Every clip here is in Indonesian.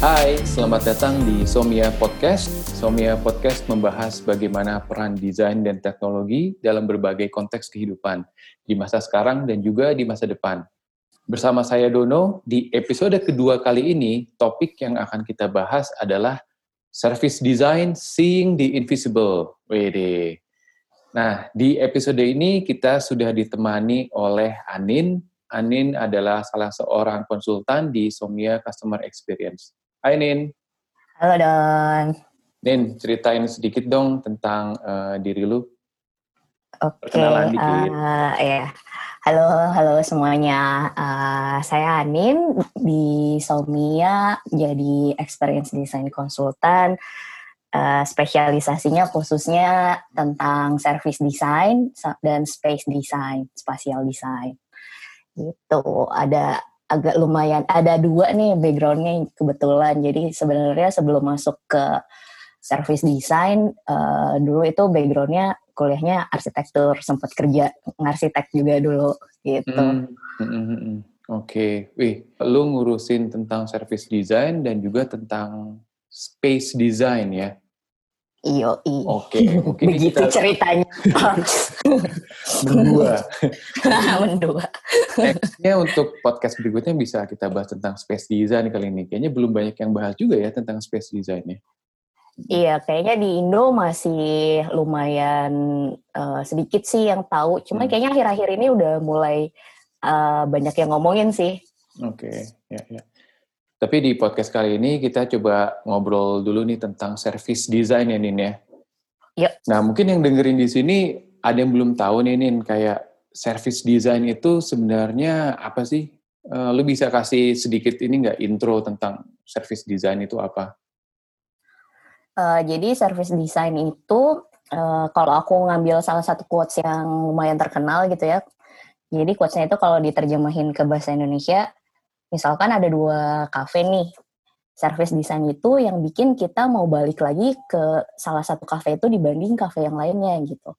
Hai, selamat datang di Somia Podcast. Somia Podcast membahas bagaimana peran desain dan teknologi dalam berbagai konteks kehidupan di masa sekarang dan juga di masa depan. Bersama saya Dono, di episode kedua kali ini, topik yang akan kita bahas adalah Service Design Seeing the Invisible. Wede. Nah, di episode ini kita sudah ditemani oleh Anin. Anin adalah salah seorang konsultan di Somia Customer Experience. Hai Nin. Halo Don. Nin, ceritain sedikit dong tentang uh, diri lu. Oke, okay, uh, ya. Halo, halo semuanya. Uh, saya Anin di Somia jadi experience design konsultan. Uh, spesialisasinya khususnya tentang service design dan space design, spatial design. Gitu. Ada agak lumayan ada dua nih backgroundnya kebetulan jadi sebenarnya sebelum masuk ke service design uh, dulu itu backgroundnya kuliahnya arsitektur sempat kerja ngarsitek juga dulu gitu. Hmm, hmm, hmm, hmm. Oke, okay. wih, lu ngurusin tentang service design dan juga tentang space design ya? Iyo, i. Oke, mungkin begitu kita... ceritanya. Mendua. Mendua. Nextnya untuk podcast berikutnya bisa kita bahas tentang space design kali ini. Kayaknya belum banyak yang bahas juga ya tentang space design ya. Iya, kayaknya di Indo masih lumayan uh, sedikit sih yang tahu. Cuma hmm. kayaknya akhir-akhir ini udah mulai uh, banyak yang ngomongin sih. Oke, okay. ya, ya. Tapi di podcast kali ini kita coba ngobrol dulu nih tentang service design ya Nin ya. Yep. Nah mungkin yang dengerin di sini ada yang belum tahu nih Nin kayak service design itu sebenarnya apa sih? Uh, lu bisa kasih sedikit ini nggak intro tentang service design itu apa? Uh, jadi service design itu uh, kalau aku ngambil salah satu quotes yang lumayan terkenal gitu ya. Jadi quotesnya itu kalau diterjemahin ke bahasa Indonesia misalkan ada dua kafe nih, service design itu yang bikin kita mau balik lagi ke salah satu kafe itu dibanding kafe yang lainnya gitu.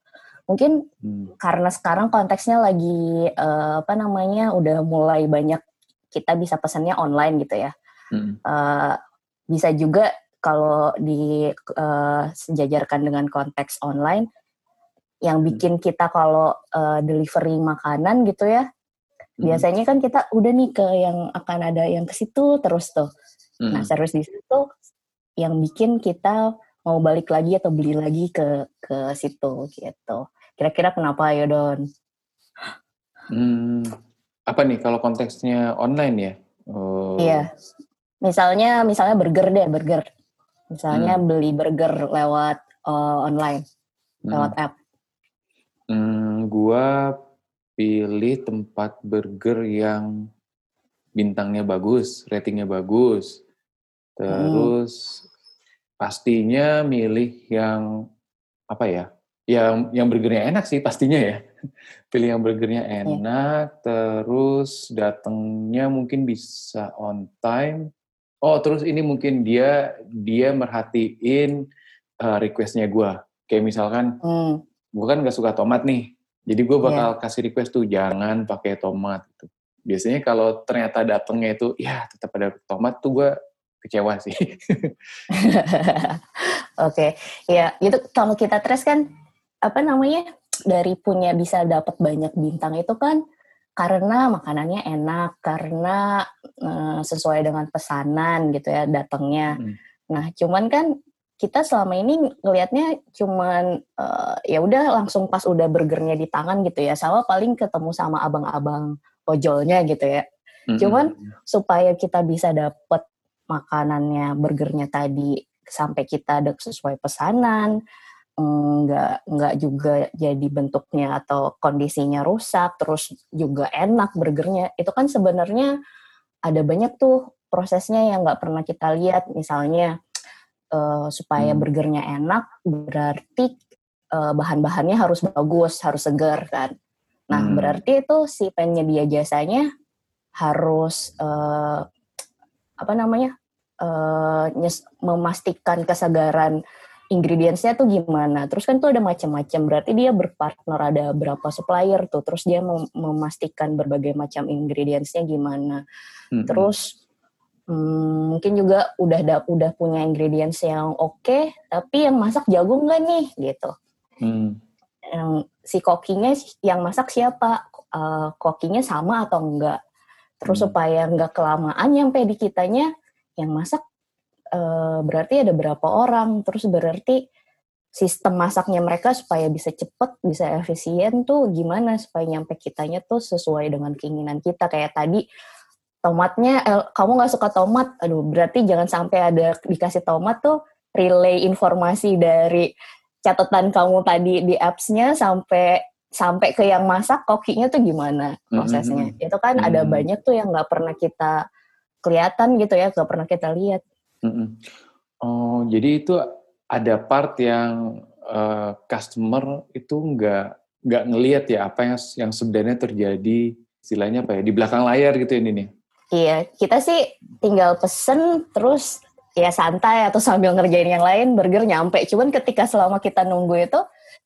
Mungkin hmm. karena sekarang konteksnya lagi uh, apa namanya udah mulai banyak kita bisa pesannya online gitu ya. Hmm. Uh, bisa juga kalau di uh, sejajarkan dengan konteks online yang hmm. bikin kita kalau uh, delivery makanan gitu ya. Biasanya kan kita udah nih ke yang akan ada yang ke situ terus tuh. Hmm. Nah, service di situ yang bikin kita mau balik lagi atau beli lagi ke ke situ gitu. Kira-kira kenapa ya Don? Hmm, apa nih kalau konteksnya online ya? Oh. Iya. Misalnya misalnya burger deh, burger. Misalnya hmm. beli burger lewat uh, online, hmm. lewat app. Hmm, gua pilih tempat burger yang bintangnya bagus, ratingnya bagus. Terus hmm. pastinya milih yang apa ya? Yang yang burgernya enak sih pastinya ya. Pilih yang burgernya iya. enak, hmm. terus datangnya mungkin bisa on time. Oh, terus ini mungkin dia dia merhatiin uh, requestnya gue. Kayak misalkan, hmm. gue kan gak suka tomat nih jadi gue bakal yeah. kasih request tuh jangan pakai tomat gitu. Biasanya kalau ternyata datangnya itu ya tetap ada tomat tuh gue kecewa sih. Oke, okay. ya itu kalau kita tes kan apa namanya dari punya bisa dapat banyak bintang itu kan karena makanannya enak, karena uh, sesuai dengan pesanan gitu ya datangnya. Hmm. Nah, cuman kan kita selama ini ngelihatnya cuman uh, ya udah langsung pas udah burgernya di tangan gitu ya sama paling ketemu sama abang-abang ojolnya gitu ya. Mm-hmm. cuman supaya kita bisa dapet makanannya burgernya tadi sampai kita ada sesuai pesanan nggak nggak juga jadi bentuknya atau kondisinya rusak terus juga enak burgernya. Itu kan sebenarnya ada banyak tuh prosesnya yang nggak pernah kita lihat. Misalnya uh, supaya hmm. burgernya enak berarti uh, bahan-bahannya harus bagus, harus segar kan. Nah, hmm. berarti itu si penyedia jasanya harus uh, apa namanya? Uh, memastikan kesegaran ingredientsnya tuh gimana. Terus kan tuh ada macam-macam. Berarti dia berpartner ada berapa supplier tuh. Terus dia mem memastikan berbagai macam ingredientsnya gimana. Hmm. Terus Hmm, mungkin juga udah da, udah punya ingredients yang oke, okay, tapi yang masak jago nggak nih gitu. Hmm. Yang si kokinya yang masak siapa? Uh, kokinya sama atau enggak? Terus hmm. supaya nggak kelamaan nyampe di kitanya, yang masak uh, berarti ada berapa orang? Terus berarti sistem masaknya mereka supaya bisa cepet, bisa efisien tuh gimana supaya nyampe kitanya tuh sesuai dengan keinginan kita. Kayak tadi tomatnya eh, kamu nggak suka tomat aduh berarti jangan sampai ada dikasih tomat tuh relay informasi dari catatan kamu tadi di appsnya sampai sampai ke yang masak kokinya tuh gimana prosesnya mm-hmm. itu kan mm-hmm. ada banyak tuh yang nggak pernah kita kelihatan gitu ya nggak pernah kita lihat mm-hmm. oh jadi itu ada part yang uh, customer itu nggak nggak ngelihat ya apa yang yang sebenarnya terjadi istilahnya apa ya di belakang layar gitu ini nih Iya, kita sih tinggal pesen terus ya santai atau sambil ngerjain yang lain burger nyampe. Cuman ketika selama kita nunggu itu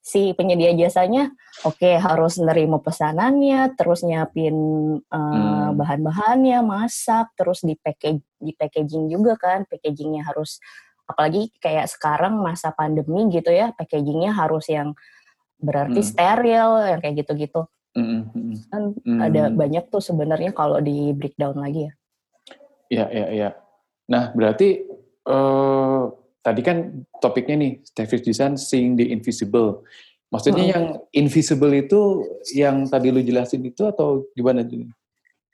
si penyedia jasanya oke okay, harus nerima pesanannya, terus nyiapin uh, hmm. bahan-bahannya, masak, terus di package di packaging juga kan, packagingnya harus apalagi kayak sekarang masa pandemi gitu ya, packagingnya harus yang berarti hmm. steril yang kayak gitu-gitu. Mm-hmm. Kan mm-hmm. ada banyak tuh sebenarnya kalau di breakdown lagi ya. Iya, iya, iya. Nah, berarti uh, tadi kan topiknya nih, Stevens Design Seeing the Invisible. Maksudnya hmm. yang invisible itu yang tadi lu jelasin itu atau gimana tuh?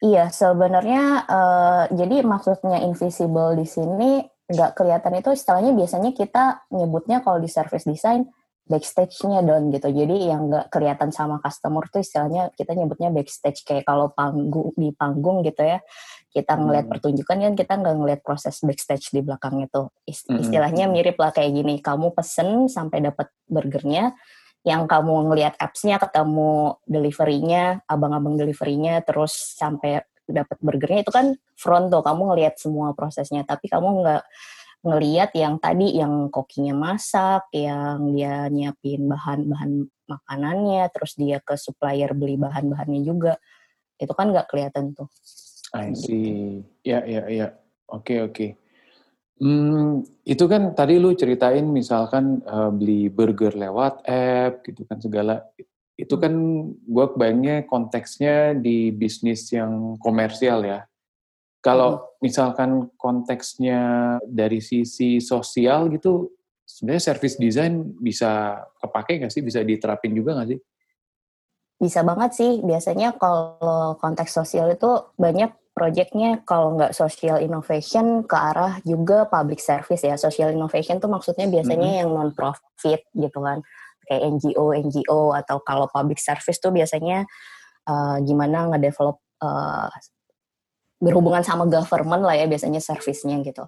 Iya, sebenarnya uh, jadi maksudnya invisible di sini nggak kelihatan itu istilahnya biasanya kita nyebutnya kalau di service design backstage-nya don gitu. Jadi yang nggak kelihatan sama customer tuh istilahnya kita nyebutnya backstage kayak kalau panggung di panggung gitu ya. Kita ngelihat hmm. pertunjukan kan kita nggak ngelihat proses backstage di belakang itu. Hmm. Istilahnya mirip lah kayak gini. Kamu pesen sampai dapat burgernya, yang kamu ngelihat apps-nya ketemu delivery-nya, abang-abang delivery-nya terus sampai dapat burgernya itu kan front tuh kamu ngelihat semua prosesnya tapi kamu nggak ngeliat yang tadi yang kokinya masak, yang dia nyiapin bahan-bahan makanannya, terus dia ke supplier beli bahan-bahannya juga, itu kan nggak kelihatan tuh. I see. Ya, ya, ya. Oke, okay, oke. Okay. Hmm, itu kan tadi lu ceritain misalkan uh, beli burger lewat app gitu kan segala. Itu kan gue kebayangnya konteksnya di bisnis yang komersial ya. Kalau hmm. misalkan konteksnya dari sisi sosial gitu, sebenarnya service design bisa kepake nggak sih? Bisa diterapin juga nggak sih? Bisa banget sih. Biasanya kalau konteks sosial itu banyak proyeknya kalau nggak social innovation ke arah juga public service ya. Social innovation tuh maksudnya biasanya -hmm. yang non profit gitu kan, kayak NGO NGO atau kalau public service tuh biasanya uh, gimana ngedevelop uh, berhubungan sama government lah ya biasanya servisnya gitu.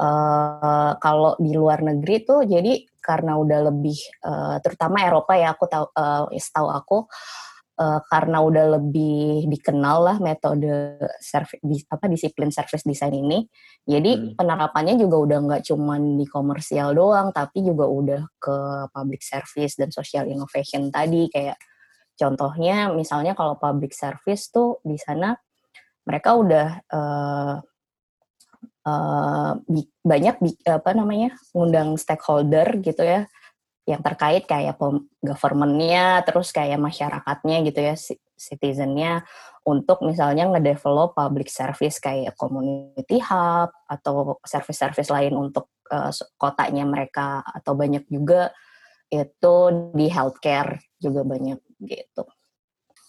Uh, kalau di luar negeri tuh jadi karena udah lebih uh, terutama Eropa ya aku tahu uh, tahu aku uh, karena udah lebih dikenal lah metode service di, apa disiplin service design ini jadi hmm. penerapannya juga udah nggak cuma di komersial doang tapi juga udah ke public service dan social innovation tadi kayak contohnya misalnya kalau public service tuh di sana mereka udah uh, uh, banyak apa namanya ngundang stakeholder gitu ya yang terkait kayak governmentnya terus kayak masyarakatnya gitu ya citizennya untuk misalnya ngedevelop public service kayak community hub atau service-service lain untuk uh, kotanya mereka atau banyak juga itu di healthcare juga banyak gitu.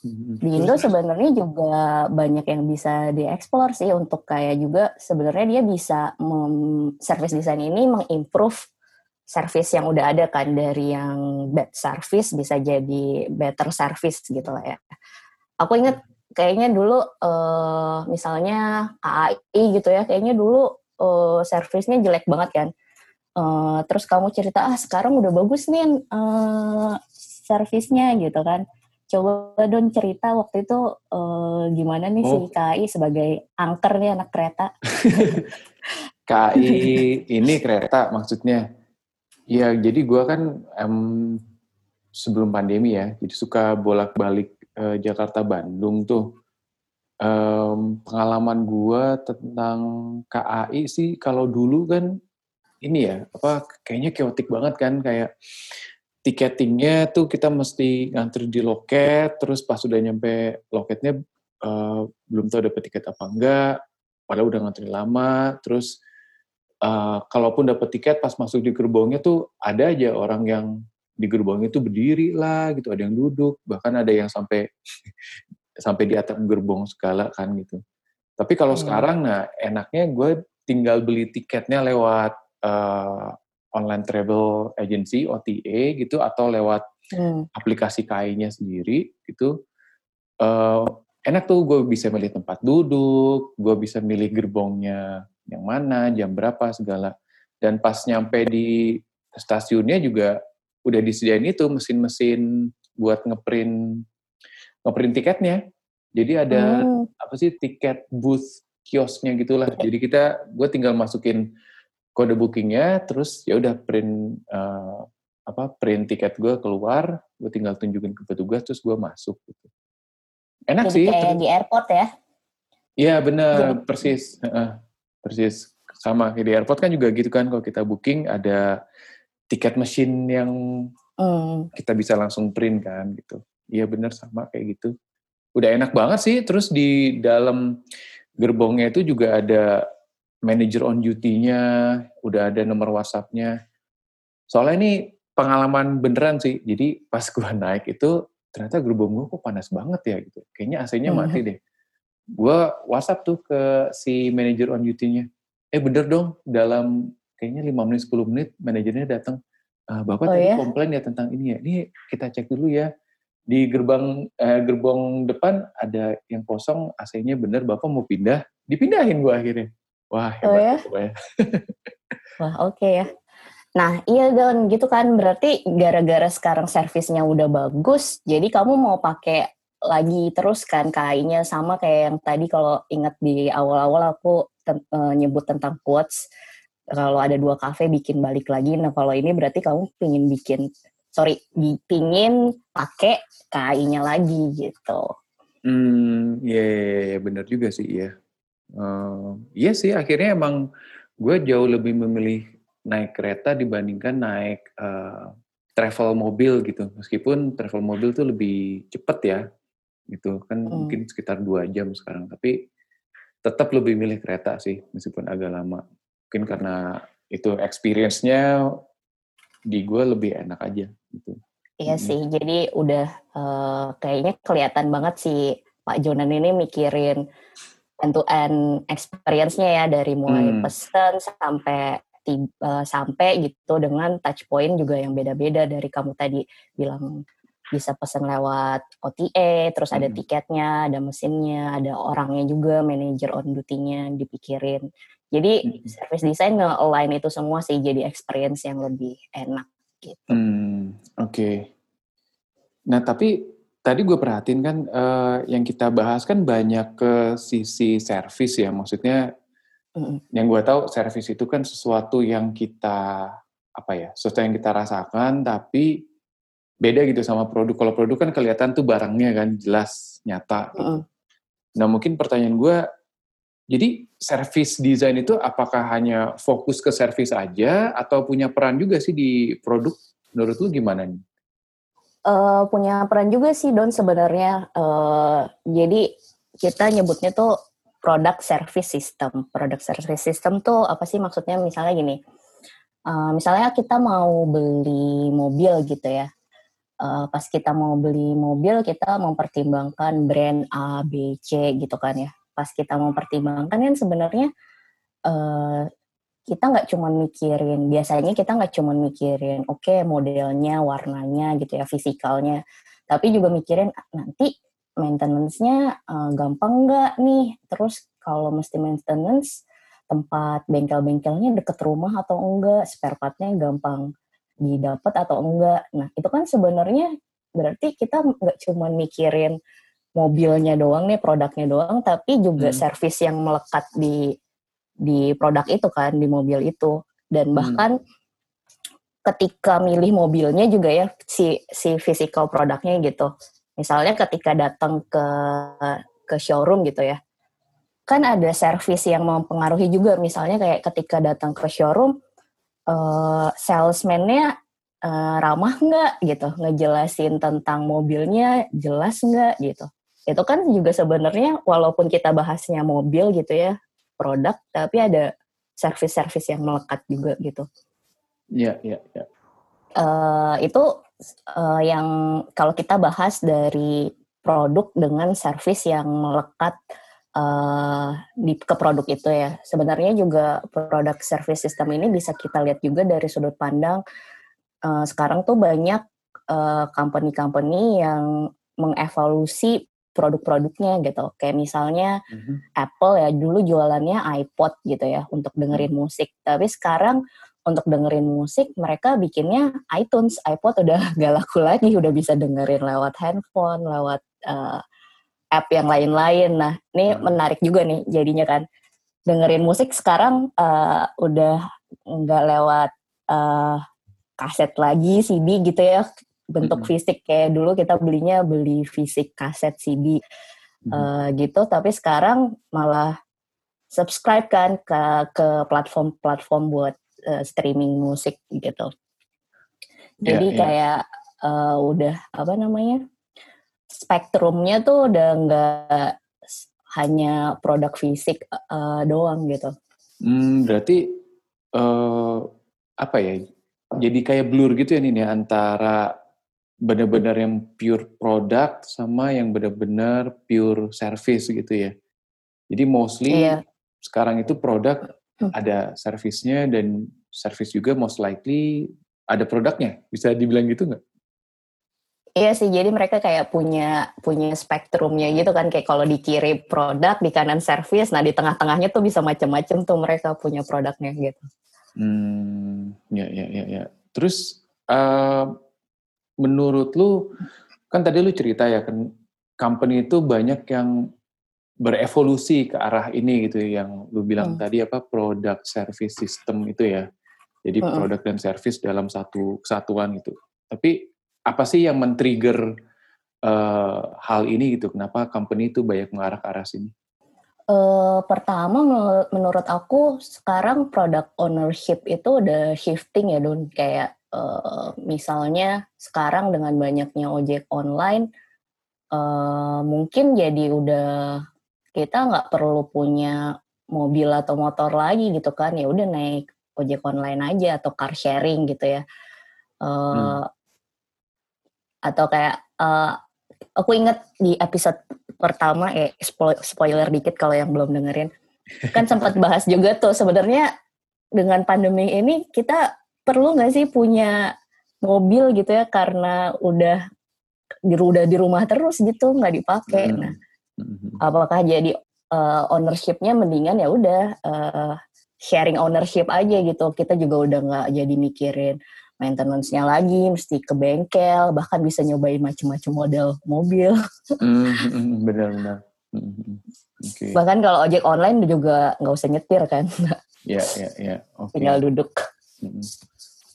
Di Indo sebenarnya juga banyak yang bisa dieksplor sih untuk kayak juga sebenarnya dia bisa service design ini mengimprove service yang udah ada kan dari yang bad service bisa jadi better service gitu lah ya. Aku inget kayaknya dulu uh, misalnya KAI gitu ya, kayaknya dulu uh, service-nya jelek banget kan. Uh, terus kamu cerita ah sekarang udah bagus nih uh, servisnya gitu kan Coba dong cerita waktu itu uh, gimana nih oh. si KAI sebagai angker nih anak kereta. KAI ini kereta maksudnya. Ya jadi gue kan um, sebelum pandemi ya, jadi suka bolak-balik uh, Jakarta Bandung tuh. Um, pengalaman gue tentang KAI sih kalau dulu kan ini ya apa kayaknya keotik banget kan kayak tiketingnya tuh kita mesti ngantri di loket terus pas sudah nyampe loketnya uh, belum tahu dapat tiket apa enggak padahal udah ngantri lama terus uh, kalaupun dapat tiket pas masuk di gerbongnya tuh ada aja orang yang di gerbongnya tuh berdiri lah gitu ada yang duduk bahkan ada yang sampai sampai di atap gerbong segala kan gitu. Tapi kalau hmm. sekarang nah enaknya gue tinggal beli tiketnya lewat uh, online travel agency OTA gitu atau lewat hmm. aplikasi KAI-nya sendiri gitu. Uh, enak tuh gue bisa milih tempat duduk, gue bisa milih gerbongnya yang mana, jam berapa segala. Dan pas nyampe di stasiunnya juga udah disediain itu mesin-mesin buat ngeprint ngeprint tiketnya. Jadi ada hmm. apa sih tiket booth kiosnya gitulah. Jadi kita gue tinggal masukin kode bookingnya, terus ya udah print uh, apa print tiket gue keluar, gue tinggal tunjukin ke petugas, terus gue masuk gitu. Enak Jadi sih. Kayak di airport ya? Iya benar, persis, uh, persis sama di airport kan juga gitu kan kalau kita booking ada tiket mesin yang hmm. kita bisa langsung print kan gitu. Iya benar sama kayak gitu. Udah enak banget sih. Terus di dalam gerbongnya itu juga ada manager on duty-nya, udah ada nomor WhatsApp-nya. Soalnya ini pengalaman beneran sih. Jadi pas gua naik itu ternyata gerbong gua kok panas banget ya gitu. Kayaknya AC-nya mati deh. Gua WhatsApp tuh ke si manager on duty-nya. Eh bener dong, dalam kayaknya 5 menit 10 menit manajernya datang. Ah, Bapak oh, tadi ya? komplain ya tentang ini ya. Ini kita cek dulu ya di gerbang eh, gerbong depan ada yang kosong AC-nya bener bapak mau pindah dipindahin gue akhirnya wah oh hebat oh, ya? wah oke okay ya nah iya Don gitu kan berarti gara-gara sekarang servisnya udah bagus jadi kamu mau pakai lagi terus kan kayaknya sama kayak yang tadi kalau ingat di awal-awal aku ten, uh, nyebut tentang quotes kalau ada dua kafe bikin balik lagi nah kalau ini berarti kamu pingin bikin sorry pingin pakai KI-nya lagi gitu. Hmm, iya yeah, yeah, yeah, benar juga sih ya. Uh, iya sih akhirnya emang gue jauh lebih memilih naik kereta dibandingkan naik uh, travel mobil gitu. Meskipun travel mobil tuh lebih cepet ya, gitu kan hmm. mungkin sekitar dua jam sekarang. Tapi tetap lebih milih kereta sih meskipun agak lama. Mungkin karena itu experience-nya di gue lebih enak aja gitu. Iya hmm. sih, jadi udah uh, kayaknya kelihatan banget sih Pak Jonan ini mikirin end-to-end experience-nya ya dari mulai hmm. pesen sampai uh, sampai gitu dengan touch point juga yang beda-beda dari kamu tadi bilang bisa pesen lewat OTA, terus ada hmm. tiketnya, ada mesinnya, ada orangnya juga, manager on duty-nya dipikirin. Jadi hmm. service design nge-align itu semua sih jadi experience yang lebih enak gitu. Hmm, Oke. Okay. Nah tapi tadi gue perhatiin kan uh, yang kita bahas kan banyak ke sisi service ya, maksudnya mm. yang gue tahu service itu kan sesuatu yang kita apa ya, sesuatu yang kita rasakan tapi beda gitu sama produk. Kalau produk kan kelihatan tuh barangnya kan jelas nyata. Gitu. Mm. Nah mungkin pertanyaan gue jadi service design itu apakah hanya fokus ke service aja atau punya peran juga sih di produk? Menurut lu gimana nih? Uh, punya peran juga sih Don sebenarnya. Uh, jadi kita nyebutnya tuh product service system. Product service system tuh apa sih maksudnya? Misalnya gini, uh, misalnya kita mau beli mobil gitu ya. Uh, pas kita mau beli mobil kita mempertimbangkan brand A, B, C gitu kan ya pas kita mau pertimbangkan kan sebenarnya uh, kita nggak cuma mikirin biasanya kita nggak cuma mikirin oke okay, modelnya warnanya gitu ya fisikalnya tapi juga mikirin nanti maintenance-nya uh, gampang nggak nih terus kalau mesti maintenance tempat bengkel-bengkelnya deket rumah atau enggak spare partnya gampang didapat atau enggak nah itu kan sebenarnya berarti kita nggak cuma mikirin mobilnya doang nih produknya doang tapi juga hmm. servis yang melekat di di produk itu kan di mobil itu dan hmm. bahkan hmm. ketika milih mobilnya juga ya si si physical produknya gitu misalnya ketika datang ke ke showroom gitu ya, kan ada service yang mempengaruhi juga. Misalnya kayak ketika datang ke showroom, uh, salesman-nya uh, ramah nggak gitu, ngejelasin tentang mobilnya jelas nggak gitu. Itu kan juga sebenarnya walaupun kita bahasnya mobil gitu ya, produk, tapi ada service-service yang melekat juga gitu. Iya, iya, iya. Uh, itu uh, yang kalau kita bahas dari produk dengan service yang melekat uh, di ke produk itu ya. Sebenarnya juga produk service system ini bisa kita lihat juga dari sudut pandang uh, sekarang tuh banyak company-company uh, yang mengevaluasi produk-produknya gitu. Kayak misalnya mm-hmm. Apple ya dulu jualannya iPod gitu ya untuk dengerin mm-hmm. musik. Tapi sekarang untuk dengerin musik mereka bikinnya iTunes, iPod udah gak laku lagi, udah bisa dengerin lewat handphone, lewat uh, app yang lain-lain. Nah, ini hmm. menarik juga nih jadinya kan. Dengerin musik sekarang uh, udah nggak lewat uh, kaset lagi, CD gitu ya, bentuk hmm. fisik kayak dulu kita belinya beli fisik kaset CD hmm. uh, gitu. Tapi sekarang malah subscribe kan ke ke platform-platform buat uh, streaming musik gitu. Ya, Jadi yeah, yeah. kayak uh, udah apa namanya? spektrumnya tuh udah nggak hanya produk fisik uh, doang gitu. Hmm, berarti uh, apa ya? Jadi kayak blur gitu ya nih antara benar-benar yang pure produk sama yang benar-benar pure service gitu ya. Jadi mostly iya. sekarang itu produk hmm. ada servisnya dan service juga most likely ada produknya. Bisa dibilang gitu nggak? Iya sih, jadi mereka kayak punya punya spektrumnya gitu kan, kayak kalau di kiri produk, di kanan service, nah di tengah-tengahnya tuh bisa macam-macam tuh mereka punya produknya gitu. Hmm, ya ya ya ya. Terus uh, menurut lu, kan tadi lu cerita ya kan, company itu banyak yang berevolusi ke arah ini gitu, yang lu bilang hmm. tadi apa produk service system itu ya. Jadi hmm. produk dan service dalam satu kesatuan gitu. Tapi apa sih yang men-trigger uh, hal ini gitu? Kenapa company itu banyak mengarah ke arah sini? Uh, pertama menurut aku sekarang product ownership itu udah shifting ya Don kayak uh, misalnya sekarang dengan banyaknya ojek online uh, mungkin jadi udah kita nggak perlu punya mobil atau motor lagi gitu kan ya udah naik ojek online aja atau car sharing gitu ya. Uh, hmm. atau kayak uh, aku inget di episode pertama eh spoiler dikit kalau yang belum dengerin. Kan sempat bahas juga tuh sebenarnya dengan pandemi ini kita perlu nggak sih punya mobil gitu ya karena udah di udah di rumah terus gitu nggak dipakai. Hmm. Nah, hmm. apakah jadi uh, ownershipnya mendingan ya udah uh, sharing ownership aja gitu. Kita juga udah nggak jadi mikirin maintenance-nya lagi, mesti ke bengkel, bahkan bisa nyobain macam-macam model mobil. Mm, benar-benar. Mm, okay. Bahkan kalau ojek online juga nggak usah nyetir kan. Iya, iya, iya. Tinggal duduk. Mm.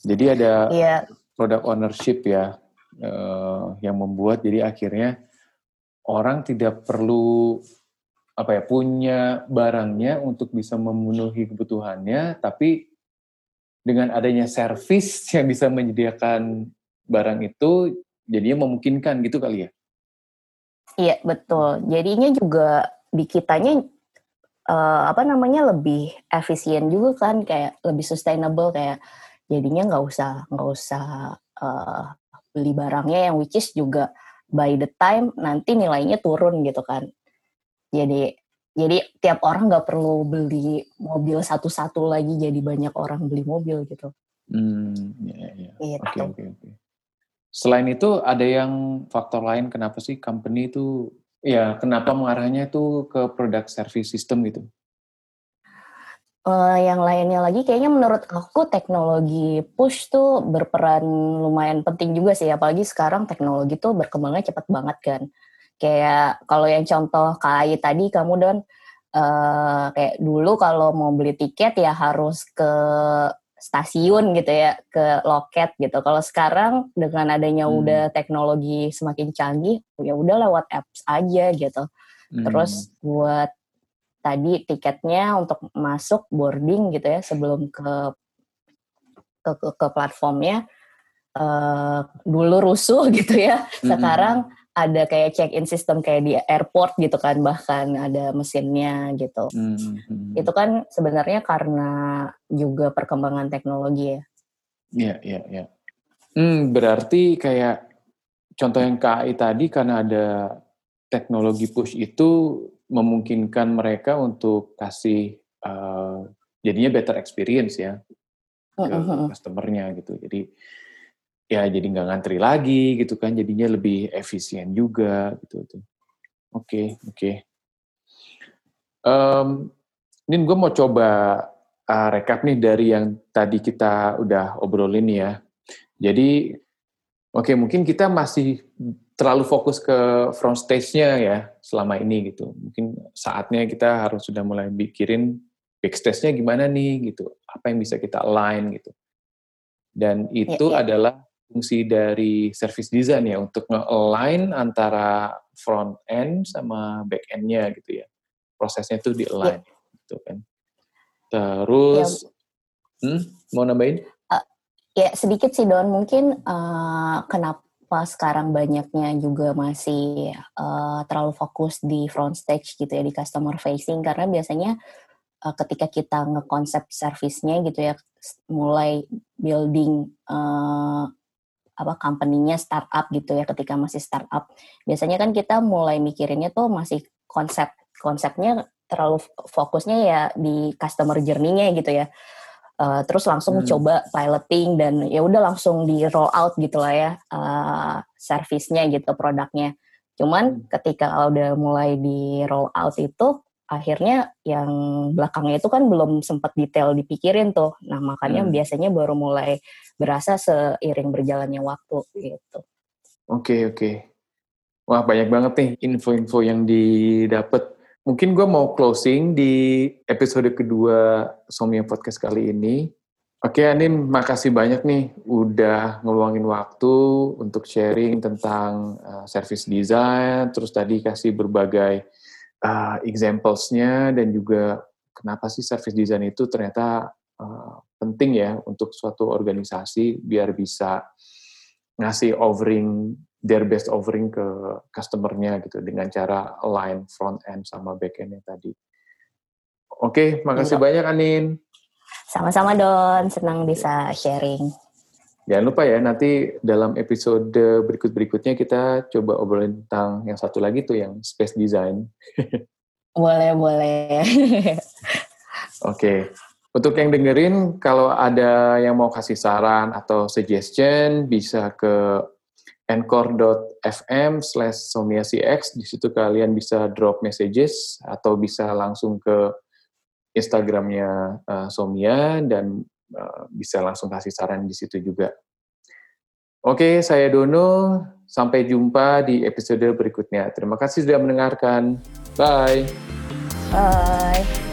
Jadi ada yeah. product ownership ya, uh, yang membuat jadi akhirnya orang tidak perlu apa ya punya barangnya untuk bisa memenuhi kebutuhannya, tapi dengan adanya servis yang bisa menyediakan barang itu jadinya memungkinkan gitu kali ya? Iya betul. Jadinya juga di kitanya uh, apa namanya lebih efisien juga kan kayak lebih sustainable kayak jadinya nggak usah nggak usah uh, beli barangnya yang which is juga by the time nanti nilainya turun gitu kan. Jadi jadi tiap orang nggak perlu beli mobil satu-satu lagi jadi banyak orang beli mobil gitu. Hmm, ya, ya. Oke, oke, oke. Selain itu ada yang faktor lain kenapa sih company itu ya kenapa mengarahnya itu ke product service system gitu? Uh, yang lainnya lagi kayaknya menurut aku teknologi push tuh berperan lumayan penting juga sih apalagi sekarang teknologi tuh berkembangnya cepat banget kan Kayak kalau yang contoh KAI tadi kamu don uh, kayak dulu kalau mau beli tiket ya harus ke stasiun gitu ya, ke loket gitu. Kalau sekarang dengan adanya hmm. udah teknologi semakin canggih, ya udah lewat apps aja gitu. Hmm. Terus buat tadi tiketnya untuk masuk boarding gitu ya sebelum ke ke, ke, ke platformnya uh, dulu rusuh gitu ya. Sekarang hmm ada kayak check-in system kayak di airport gitu kan bahkan ada mesinnya gitu. Mm-hmm. Itu kan sebenarnya karena juga perkembangan teknologi ya. Iya, iya, iya. Hmm, berarti kayak contoh yang KAI tadi karena ada teknologi push itu memungkinkan mereka untuk kasih uh, jadinya better experience ya ke mm-hmm. customernya gitu. Jadi ya jadi nggak ngantri lagi gitu kan jadinya lebih efisien juga gitu oke okay, oke okay. um, ini gue mau coba uh, rekap nih dari yang tadi kita udah obrolin ya jadi oke okay, mungkin kita masih terlalu fokus ke front stage-nya ya selama ini gitu mungkin saatnya kita harus sudah mulai pikirin backstage-nya gimana nih gitu apa yang bisa kita align gitu dan ya, itu ya, ya. adalah fungsi dari service design ya untuk nge-align antara front end sama back end-nya gitu ya. Prosesnya itu di-align ya. gitu kan. Terus ya. hmm, mau nambahin? Ya sedikit sih Don, mungkin uh, kenapa sekarang banyaknya juga masih uh, terlalu fokus di front stage gitu ya di customer facing. Karena biasanya uh, ketika kita ngekonsep servisnya gitu ya mulai building uh, apa company-nya startup gitu ya ketika masih startup biasanya kan kita mulai mikirinnya tuh masih konsep konsepnya terlalu fokusnya ya di customer journey-nya gitu ya uh, terus langsung hmm. coba piloting dan ya udah langsung di roll out gitu lah ya uh, service-nya gitu produknya cuman hmm. ketika udah mulai di roll out itu akhirnya yang belakangnya itu kan belum sempat detail dipikirin tuh. Nah, makanya hmm. biasanya baru mulai berasa seiring berjalannya waktu gitu. Oke, okay, oke. Okay. Wah, banyak banget nih info-info yang didapat. Mungkin gue mau closing di episode kedua Somia Podcast kali ini. Oke, Anin, makasih banyak nih udah ngeluangin waktu untuk sharing tentang uh, service design, terus tadi kasih berbagai uh, examples-nya dan juga kenapa sih service design itu ternyata uh, penting ya untuk suatu organisasi biar bisa ngasih offering their best offering ke customer-nya gitu dengan cara align front end sama back end-nya tadi. Oke, makasih Enggak. banyak Anin. Sama-sama Don, senang bisa sharing. Jangan lupa ya, nanti dalam episode berikut-berikutnya kita coba obrolin tentang yang satu lagi tuh, yang space design. boleh, boleh. Oke. Okay. Untuk yang dengerin, kalau ada yang mau kasih saran atau suggestion, bisa ke anchor.fm slash somiacx. Di situ kalian bisa drop messages atau bisa langsung ke Instagramnya uh, Somia dan Eh, bisa langsung kasih saran di situ juga. Oke, saya Dono. Sampai jumpa di episode berikutnya. Terima kasih sudah mendengarkan. Bye. Bye.